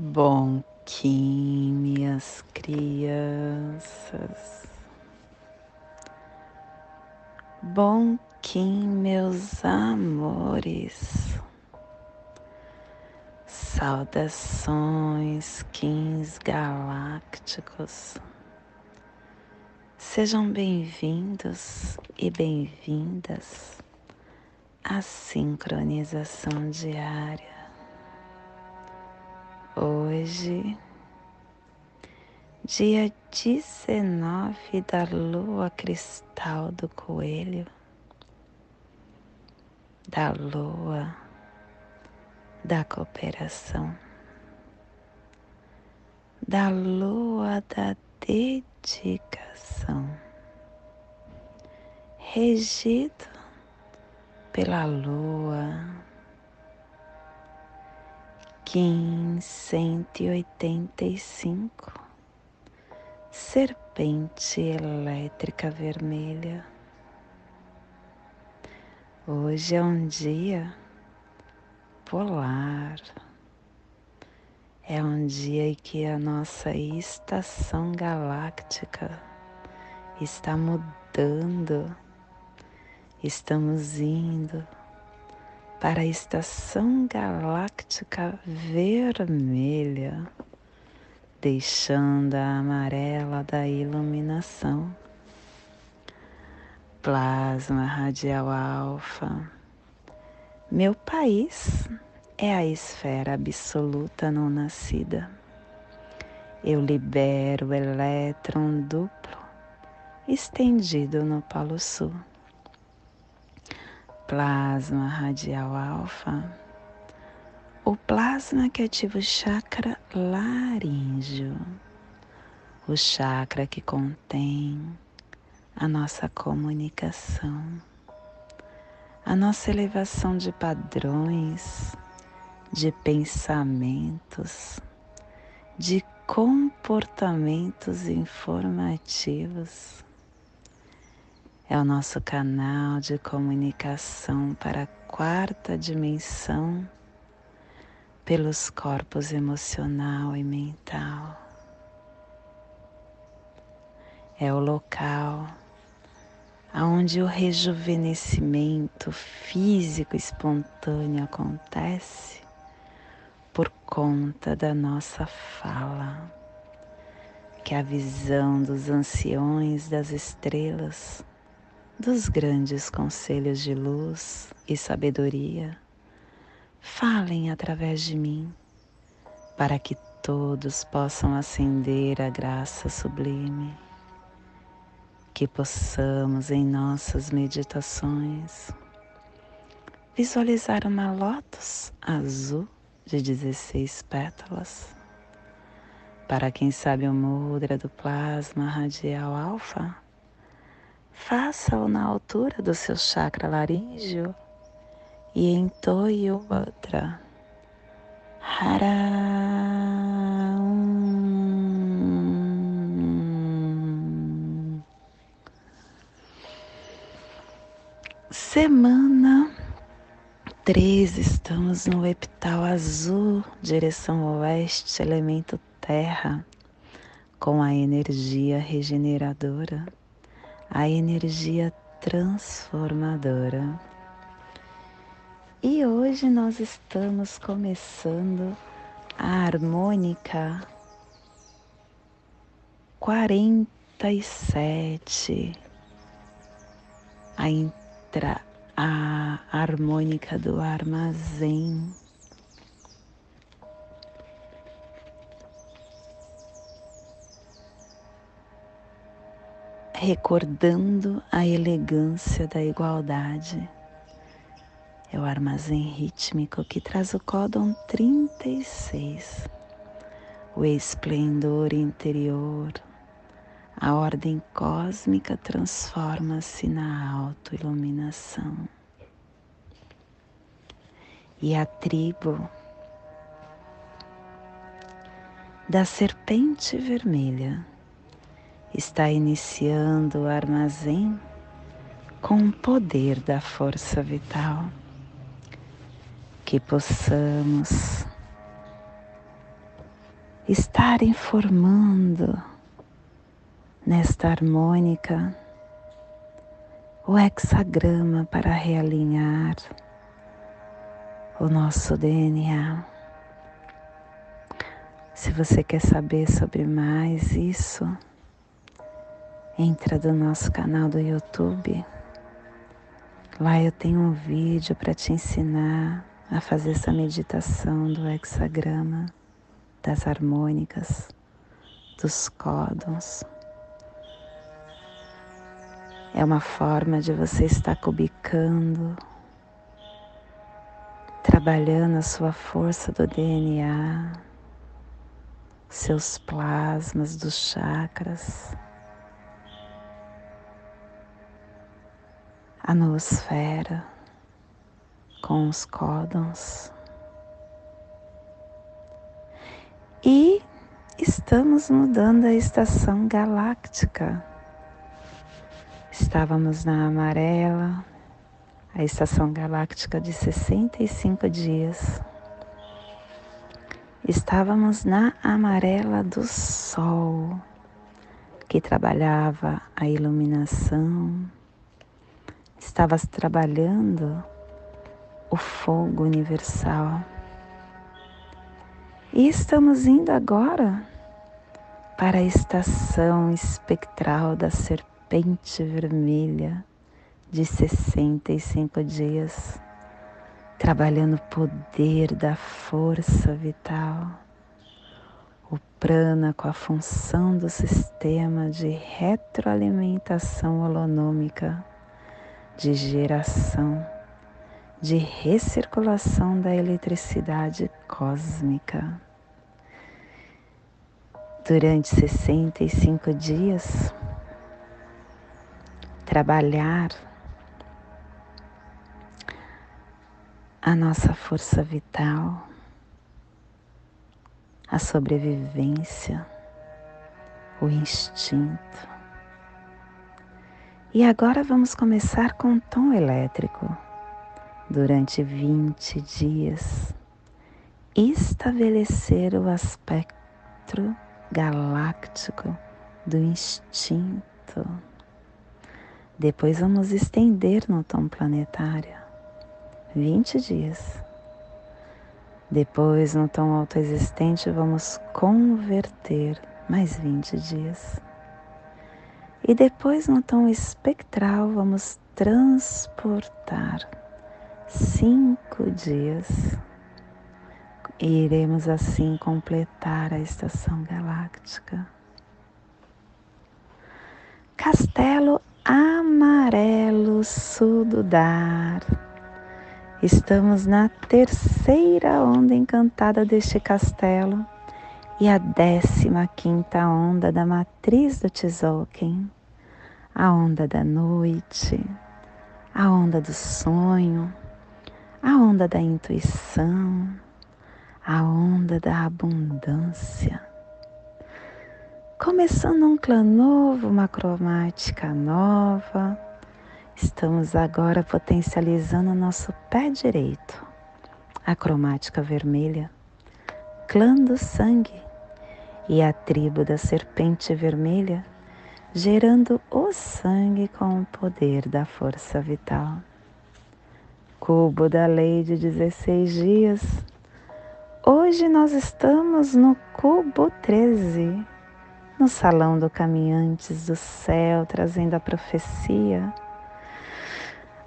Bom Kim, minhas crianças. Bom Kim, meus amores. Saudações, Kins galácticos. Sejam bem-vindos e bem-vindas à sincronização diária Hoje, dia 19 da lua cristal do coelho, da lua da cooperação, da lua da dedicação, regido pela lua Kim 185 Serpente elétrica vermelha. Hoje é um dia polar. É um dia em que a nossa estação galáctica está mudando. Estamos indo para a estação galáctica vermelha, deixando a amarela da iluminação. Plasma radial alfa. Meu país é a esfera absoluta não nascida. Eu libero o elétron duplo estendido no Polo Sul plasma radial alfa, o plasma que ativa o chakra laríngeo, o chakra que contém a nossa comunicação, a nossa elevação de padrões, de pensamentos, de comportamentos informativos é o nosso canal de comunicação para a quarta dimensão pelos corpos emocional e mental. É o local aonde o rejuvenescimento físico espontâneo acontece por conta da nossa fala, que é a visão dos anciões das estrelas dos grandes conselhos de luz e sabedoria, falem através de mim, para que todos possam acender a graça sublime, que possamos em nossas meditações visualizar uma lótus azul de 16 pétalas. Para quem sabe o mudra do plasma radial alfa, Faça-o na altura do seu chakra laríngeo e entoie o mantra. Hara. Semana 3, estamos no epital azul, direção oeste, elemento terra, com a energia regeneradora a energia transformadora. E hoje nós estamos começando a harmônica 47, a, intra, a harmônica do armazém. Recordando a elegância da igualdade. É o armazém rítmico que traz o códon 36, o esplendor interior. A ordem cósmica transforma-se na autoiluminação. E a tribo da serpente vermelha está iniciando o armazém com o poder da força vital. Que possamos estarem formando nesta harmônica o hexagrama para realinhar o nosso DNA. Se você quer saber sobre mais isso, entra do nosso canal do YouTube. Lá eu tenho um vídeo para te ensinar a fazer essa meditação do hexagrama, das harmônicas, dos códons. É uma forma de você estar cubicando, trabalhando a sua força do DNA, seus plasmas dos chakras, a noosfera com os códons. E estamos mudando a estação galáctica. Estávamos na amarela, a estação galáctica de 65 dias. Estávamos na amarela do Sol, que trabalhava a iluminação, estava trabalhando o fogo universal. E estamos indo agora para a estação espectral da serpente vermelha de 65 dias, trabalhando o poder da força vital, o prana com a função do sistema de retroalimentação holonômica, de geração de recirculação da eletricidade cósmica. Durante 65 dias, trabalhar a nossa força vital, a sobrevivência, o instinto. E agora vamos começar com um tom elétrico durante 20 dias, estabelecer o aspecto galáctico do instinto. Depois vamos estender no tom planetário, 20 dias. Depois, no tom autoexistente, vamos converter mais 20 dias. E depois, no tom espectral, vamos transportar cinco dias. E iremos assim completar a estação galáctica. Castelo Amarelo Sududar. Estamos na terceira onda encantada deste castelo e a décima quinta onda da matriz do Tzolk'in, a onda da noite, a onda do sonho, a onda da intuição, a onda da abundância. Começando um clã novo, uma cromática nova, estamos agora potencializando nosso pé direito, a cromática vermelha, clã do sangue e a tribo da serpente vermelha, gerando o sangue com o poder da força vital cubo da lei de 16 dias. Hoje nós estamos no cubo 13, no salão do Caminhantes do Céu, trazendo a profecia.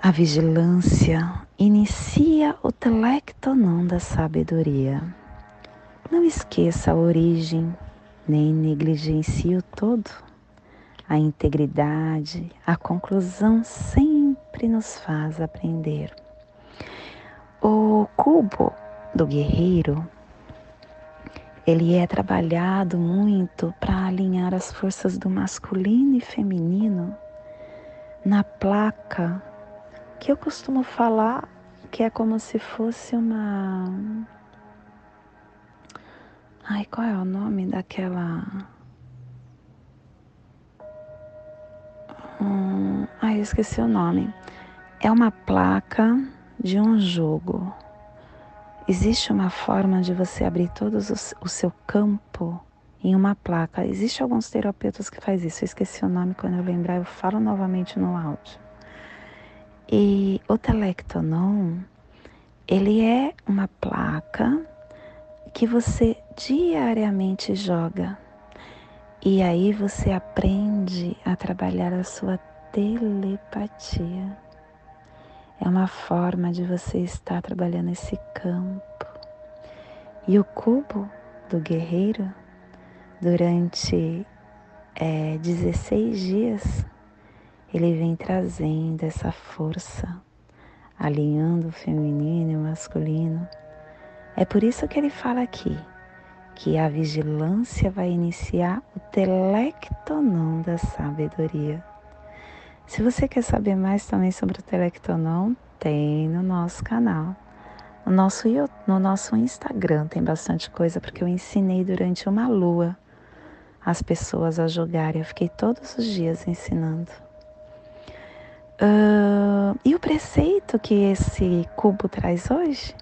A vigilância inicia o telectonon da sabedoria. Não esqueça a origem, nem negligencie o todo. A integridade, a conclusão sempre nos faz aprender. O cubo do guerreiro, ele é trabalhado muito para alinhar as forças do masculino e feminino na placa que eu costumo falar que é como se fosse uma. Ai, qual é o nome daquela. Hum, ai, eu esqueci o nome. É uma placa de um jogo. existe uma forma de você abrir todo o seu campo em uma placa. Existem alguns terapeutas que fazem isso. Eu esqueci o nome quando eu lembrar, eu falo novamente no áudio. E o Telectonon, ele é uma placa que você diariamente joga. E aí você aprende a trabalhar a sua telepatia. É uma forma de você estar trabalhando esse campo. E o cubo do guerreiro, durante é, 16 dias, ele vem trazendo essa força, alinhando o feminino e o masculino. É por isso que ele fala aqui que a vigilância vai iniciar o telectonon da sabedoria. Se você quer saber mais também sobre o telectonon, tem no nosso canal. No nosso, no nosso Instagram tem bastante coisa, porque eu ensinei durante uma lua as pessoas a jogarem. Eu fiquei todos os dias ensinando. Uh, e o preceito que esse cubo traz hoje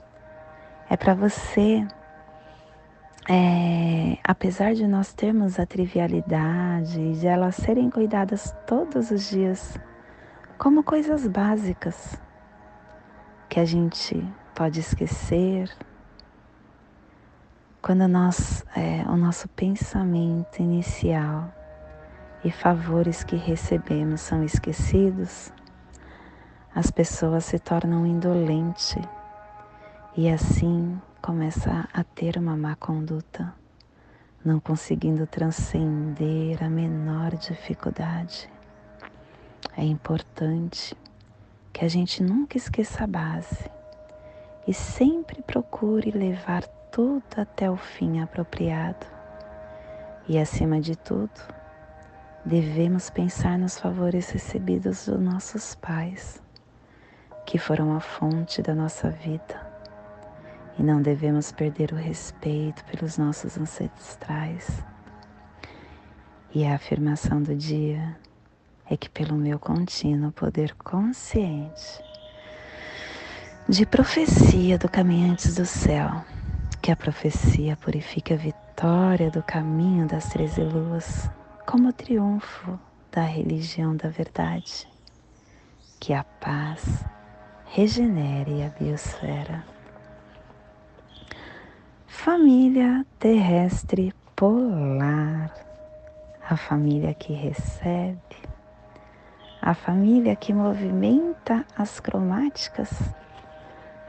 é para você, é, apesar de nós termos a trivialidade de elas serem cuidadas todos os dias como coisas básicas que a gente pode esquecer, quando nós, é, o nosso pensamento inicial e favores que recebemos são esquecidos, as pessoas se tornam indolentes. E assim começa a ter uma má conduta, não conseguindo transcender a menor dificuldade. É importante que a gente nunca esqueça a base e sempre procure levar tudo até o fim apropriado. E acima de tudo, devemos pensar nos favores recebidos dos nossos pais que foram a fonte da nossa vida. E não devemos perder o respeito pelos nossos ancestrais. E a afirmação do dia é que, pelo meu contínuo poder consciente de profecia do caminhantes do céu, que a profecia purifica a vitória do caminho das treze luas, como o triunfo da religião da verdade, que a paz regenere a biosfera. Família terrestre polar, a família que recebe, a família que movimenta as cromáticas,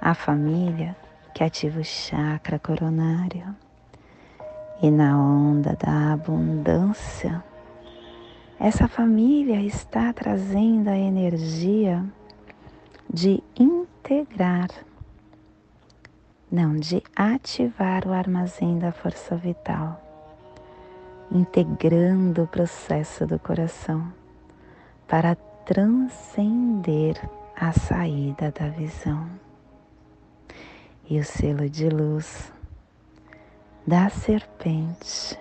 a família que ativa o chakra coronário. E na onda da abundância. Essa família está trazendo a energia de integrar, não, de ativar o armazém da força vital, integrando o processo do coração para transcender a saída da visão. E o selo de luz da serpente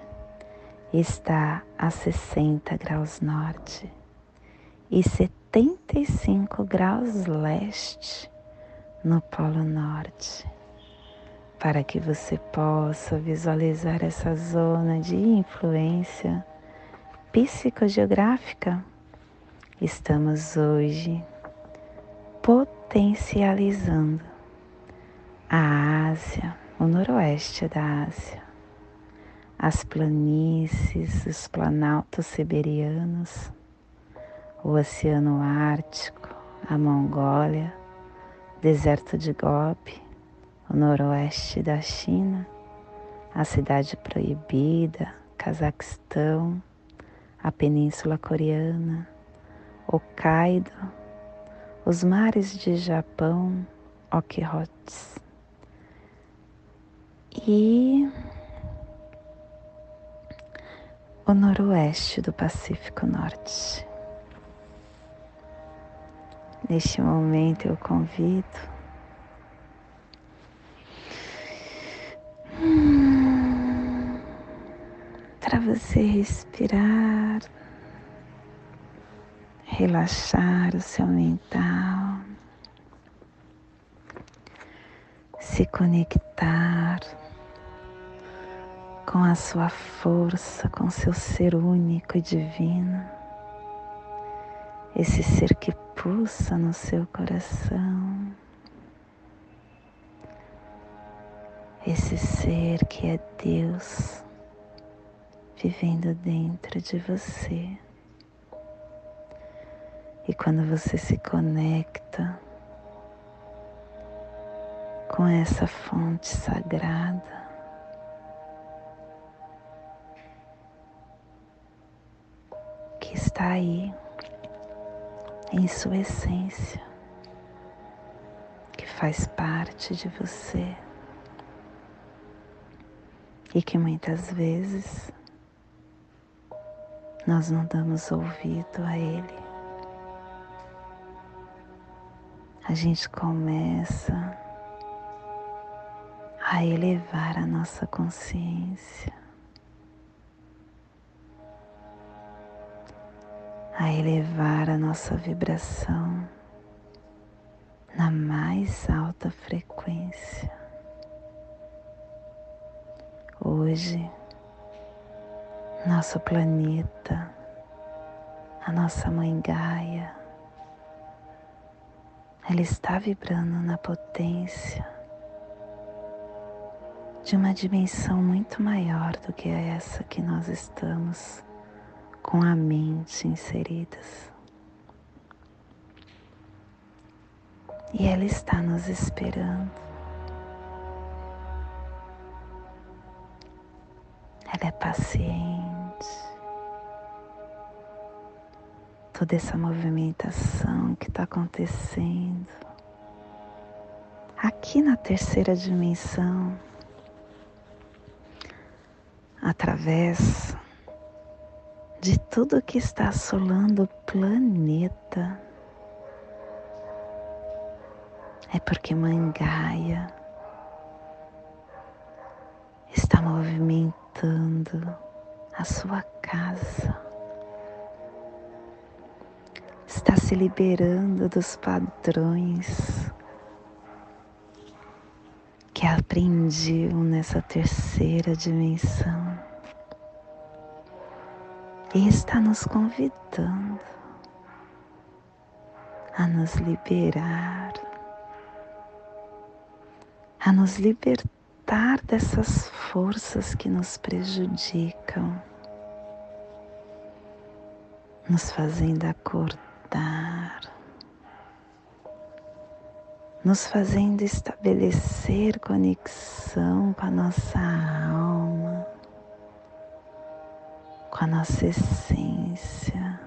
está a 60 graus norte e 75 graus leste no Polo Norte, para que você possa visualizar essa zona de influência psicogeográfica. Estamos hoje potencializando a Ásia, o noroeste da Ásia, as planícies, os planaltos siberianos o Oceano Ártico, a Mongólia, deserto de Gobi, o noroeste da China, a cidade proibida, Cazaquistão, a Península Coreana, Hokkaido, os mares de Japão, Okhotsk e o noroeste do Pacífico Norte. Neste momento eu convido para você respirar, relaxar o seu mental, se conectar com a sua força, com seu ser único e divino, esse ser que pulsa no seu coração, esse ser que é Deus vivendo dentro de você. E quando você se conecta com essa fonte sagrada, que está aí em sua essência, que faz parte de você e que muitas vezes nós não damos ouvido a Ele. A gente começa a elevar a nossa consciência, a elevar a nossa vibração na mais alta frequência. Hoje, nosso planeta, a nossa mãe Gaia, ela está vibrando na potência de uma dimensão muito maior do que essa que nós estamos com a mente inseridas. E ela está nos esperando. Ela é paciente. Toda essa movimentação que está acontecendo aqui na terceira dimensão, através de tudo que está assolando o planeta. É porque Mangaia está movimentando a sua casa, está se liberando dos padrões que aprendiu nessa terceira dimensão. E está nos convidando a nos liberar, a nos libertar dessas forças que nos prejudicam, nos fazendo acordar, nos fazendo estabelecer conexão com a nossa alma, com a nossa essência.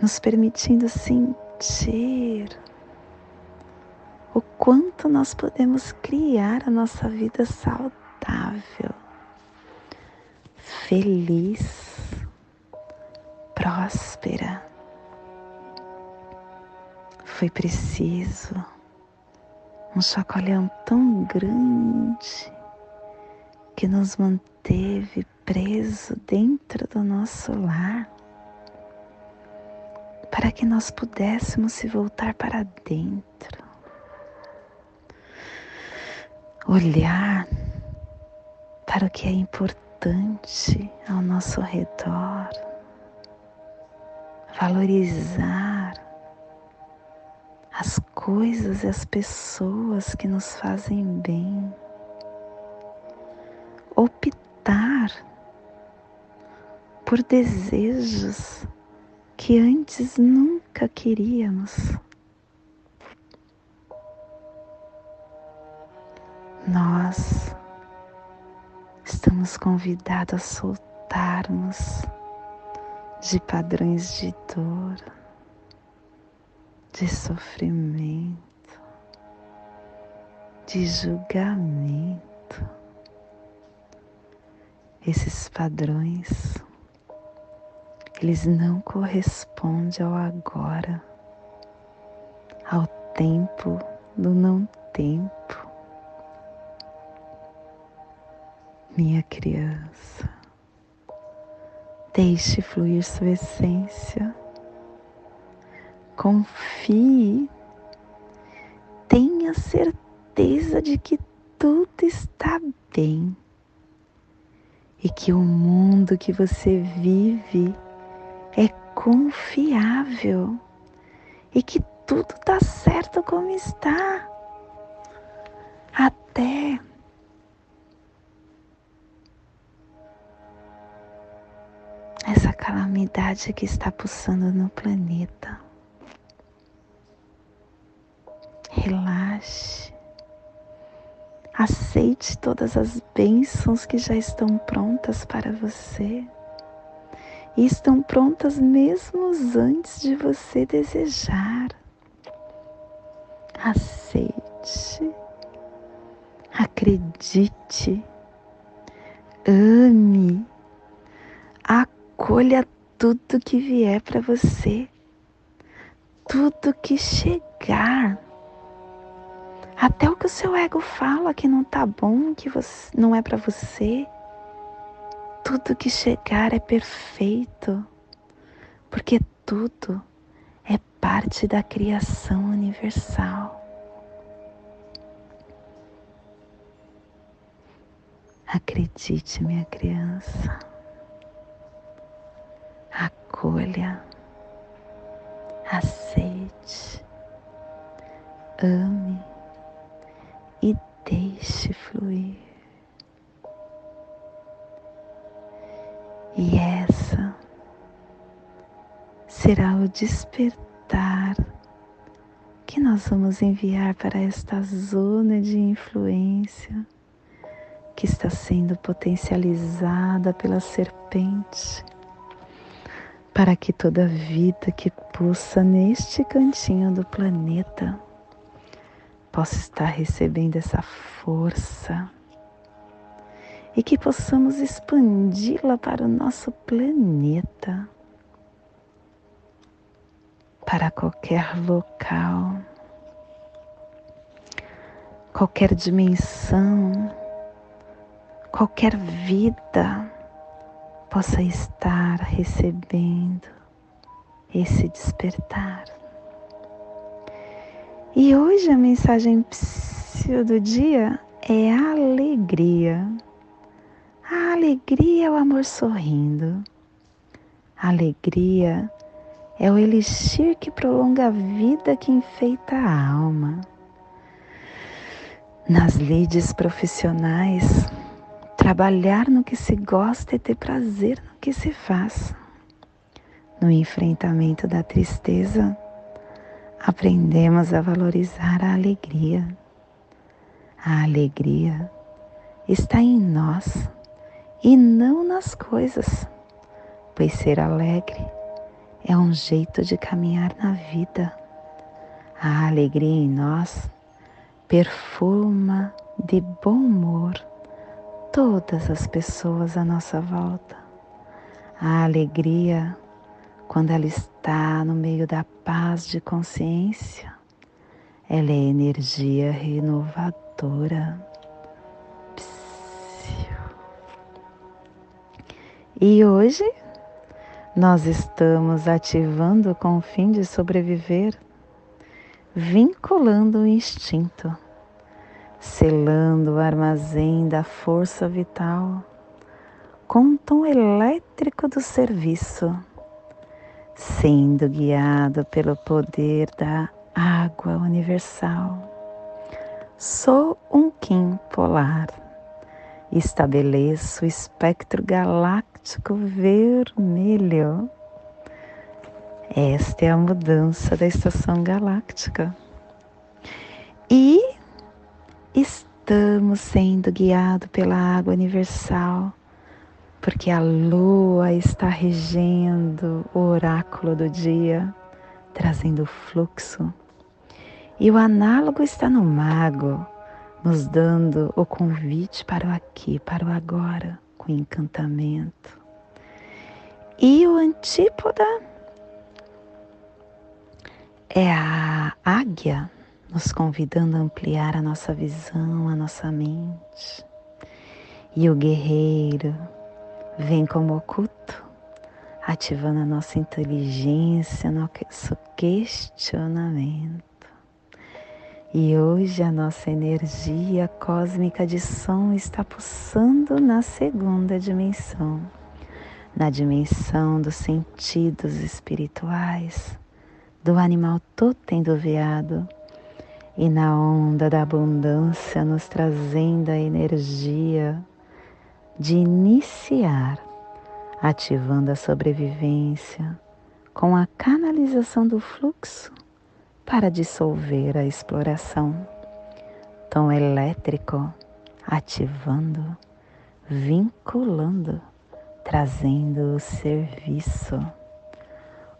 Nos permitindo sentir o quanto nós podemos criar a nossa vida saudável, feliz, próspera. Foi preciso um chacoalhão tão grande que nos manteve preso dentro do nosso lar para que nós pudéssemos se voltar para dentro olhar para o que é importante ao nosso redor, valorizar as coisas e as pessoas que nos fazem bem, optar por desejos que antes nunca queríamos. Nós estamos convidados a soltarmos de padrões de dor, de sofrimento, de julgamento. Esses padrões, eles não correspondem ao agora, ao tempo do não tempo. Minha criança. Deixe fluir sua essência. Confie tenha certeza de que tudo está bem e que o mundo que você vive é confiável e que tudo está certo como está. Até calamidade que está pulsando no planeta. Relaxe. Aceite todas as bênçãos que já estão prontas para você. E estão prontas mesmo antes de você desejar. Aceite. Acredite. Ame. Acolha tudo que vier para você. Tudo que chegar até o que o seu ego fala que não tá bom, que você, não é para você. Tudo que chegar é perfeito, porque tudo é parte da criação universal. Acredite, minha criança. Acolha, aceite, ame e deixe fluir. E essa será o despertar que nós vamos enviar para esta zona de influência que está sendo potencializada pela serpente, para que toda vida que pulsa neste cantinho do planeta possa estar recebendo essa força e que possamos expandi-la para o nosso planeta, para qualquer local, qualquer dimensão, qualquer vida possa estar recebendo esse despertar. E hoje a mensagem do dia é alegria. A alegria é o amor sorrindo. A alegria é o elixir que prolonga a vida, que enfeita a alma. Nas lides profissionais, trabalhar no que se gosta e ter prazer no que se faz. No enfrentamento da tristeza, aprendemos a valorizar a alegria. A alegria está em nós e não nas coisas, pois ser alegre é um jeito de caminhar na vida. A alegria em nós perfuma de bom humor todas as pessoas à nossa volta. A alegria quando ela está no meio da paz de consciência, ela é energia renovadora. E hoje nós estamos ativando com o fim de sobreviver, vinculando o instinto, selando o armazém da força vital com o tom elétrico do serviço sendo guiado pelo poder da água universal. Sou um Kim polar. Estabeleço o espectro galáctico vermelho. Esta é a mudança da estação galáctica. E estamos sendo guiados pela água universal porque a lua está regendo o oráculo do dia, trazendo fluxo. E o análogo está no mago, nos dando o convite para o aqui, para o agora, com encantamento. E o antípoda é a águia, nos convidando a ampliar a nossa visão, a nossa mente. E o guerreiro, vem como oculto, ativando a nossa inteligência, nosso questionamento. E hoje a nossa energia cósmica de som está pulsando na segunda dimensão, na dimensão dos sentidos espirituais, do animal totem do veado e na onda da abundância nos trazendo a energia de iniciar, ativando a sobrevivência com a canalização do fluxo para dissolver a exploração. Tom elétrico ativando, vinculando, trazendo o serviço.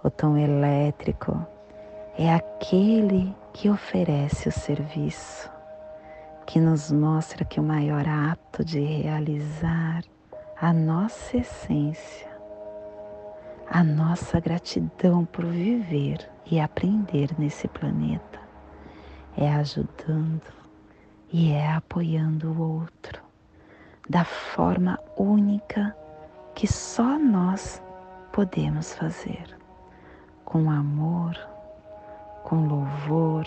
O tom elétrico é aquele que oferece o serviço, que nos mostra que o maior ato de realizar a nossa essência, a nossa gratidão por viver e aprender nesse planeta é ajudando e é apoiando o outro da forma única que só nós podemos fazer, com amor, com louvor,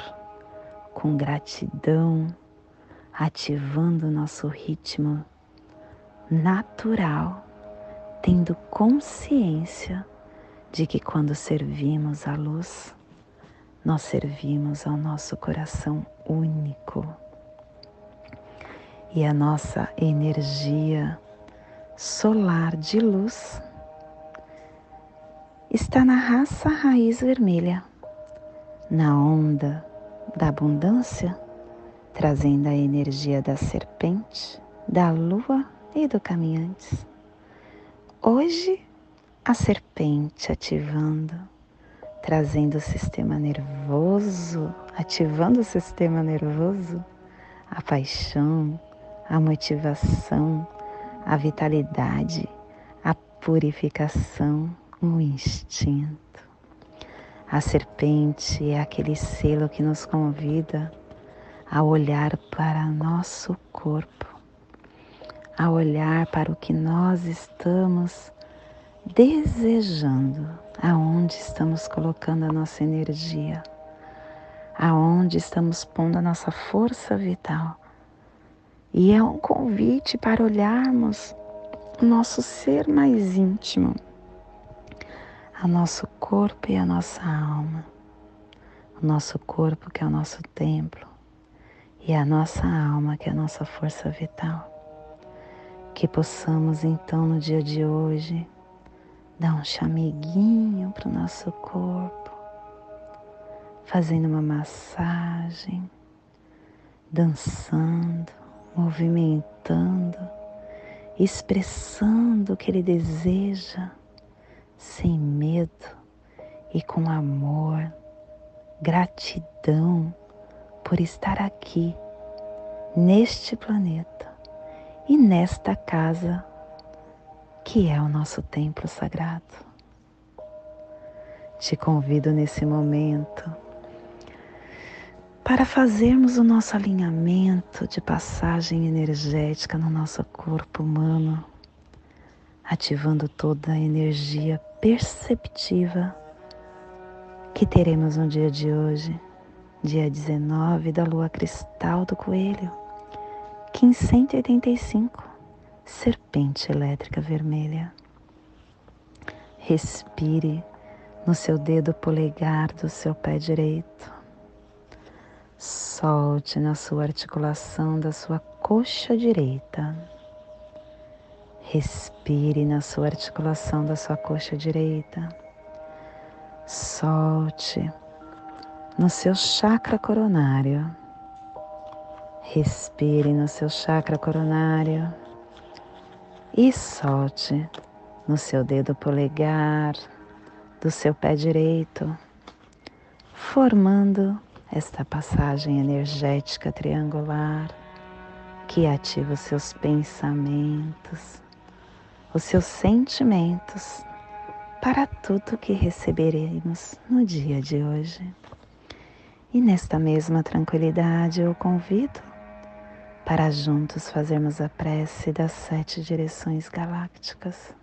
com gratidão, ativando o nosso ritmo natural, tendo consciência de que quando servimos a luz, nós servimos ao nosso coração único. E a nossa energia solar de luz está na raça raiz vermelha, na onda da abundância, trazendo a energia da serpente, da lua e do caminhante. Hoje a serpente ativando, trazendo o sistema nervoso, ativando o sistema nervoso, a paixão, a motivação, a vitalidade, a purificação, o instinto. A serpente é aquele selo que nos convida a olhar para nosso corpo, a olhar para o que nós estamos desejando aonde estamos colocando a nossa energia, aonde estamos pondo a nossa força vital. E é um convite para olharmos o nosso ser mais íntimo, a nosso corpo e a nossa alma, o nosso corpo que é o nosso templo e a nossa alma que é a nossa força vital. Que possamos então no dia de hoje dar um chameguinho para o nosso corpo, fazendo uma massagem, dançando, movimentando, expressando o que ele deseja, sem medo e com amor, gratidão por estar aqui, neste planeta e nesta casa que é o nosso templo sagrado. Te convido nesse momento para fazermos o nosso alinhamento de passagem energética no nosso corpo humano, ativando toda a energia perceptiva que teremos no dia de hoje, dia 19 da lua cristal do coelho, 1585 serpente elétrica vermelha. Respire no seu dedo polegar do seu pé direito. Solte na sua articulação da sua coxa direita. Respire na sua articulação da sua coxa direita. Solte no seu chakra coronário. Respire no seu chakra coronário e solte no seu dedo polegar do seu pé direito, formando esta passagem energética triangular que ativa os seus pensamentos, os seus sentimentos para tudo que receberemos no dia de hoje. E nesta mesma tranquilidade eu convido para juntos fazermos a prece das sete direções galácticas,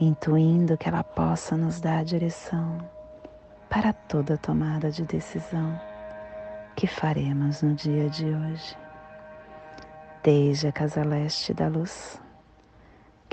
intuindo que ela possa nos dar a direção para toda tomada de decisão, que faremos no dia de hoje. Desde a casa leste da luz,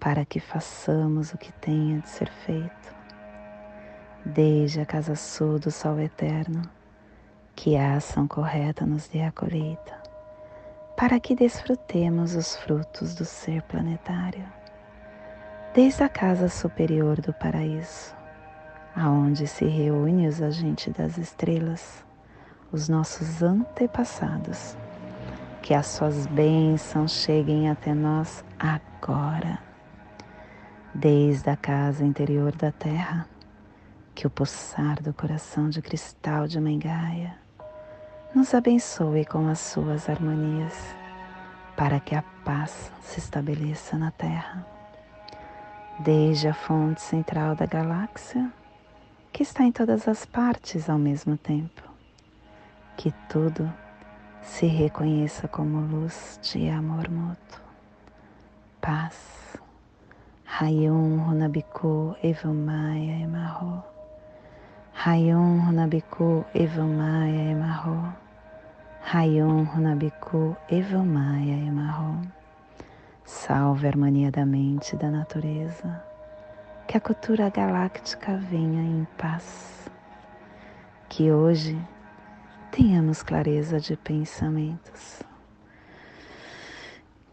para que façamos o que tenha de ser feito. Desde a casa sul do sol eterno, que a ação correta nos dê a colheita, para que desfrutemos os frutos do ser planetário. Desde a casa superior do paraíso, aonde se reúne os agentes das estrelas, os nossos antepassados que as suas bênçãos cheguem até nós agora, desde a casa interior da terra, que o pulsar do coração de cristal de Mãe Gaia nos abençoe com as suas harmonias, para que a paz se estabeleça na terra. Desde a fonte central da galáxia, que está em todas as partes ao mesmo tempo, que tudo se reconheça como luz de amor mútuo. Paz. Rayon Runabiku Evamaya Emarro. Rayon Runabiku Evamaya Emarro. Rayon Runabiku Evamaya Emarro. Salve a harmonia da mente e da natureza. Que a cultura galáctica venha em paz. Que hoje tenhamos clareza de pensamentos.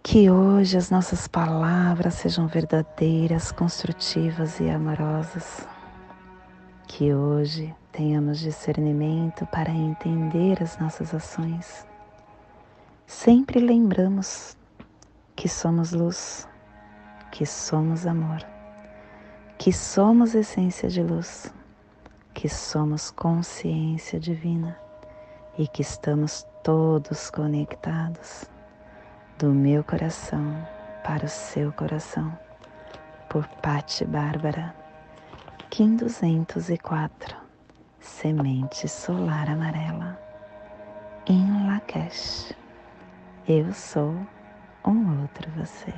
Que hoje as nossas palavras sejam verdadeiras, construtivas e amorosas. Que hoje tenhamos discernimento para entender as nossas ações. Sempre lembramos que somos luz, que somos amor, que somos essência de luz, que somos consciência divina e que estamos todos conectados do meu coração para o seu coração, por Patti Bárbara, Kim 204, Semente Solar Amarela, em Lakesh. Eu sou um outro você.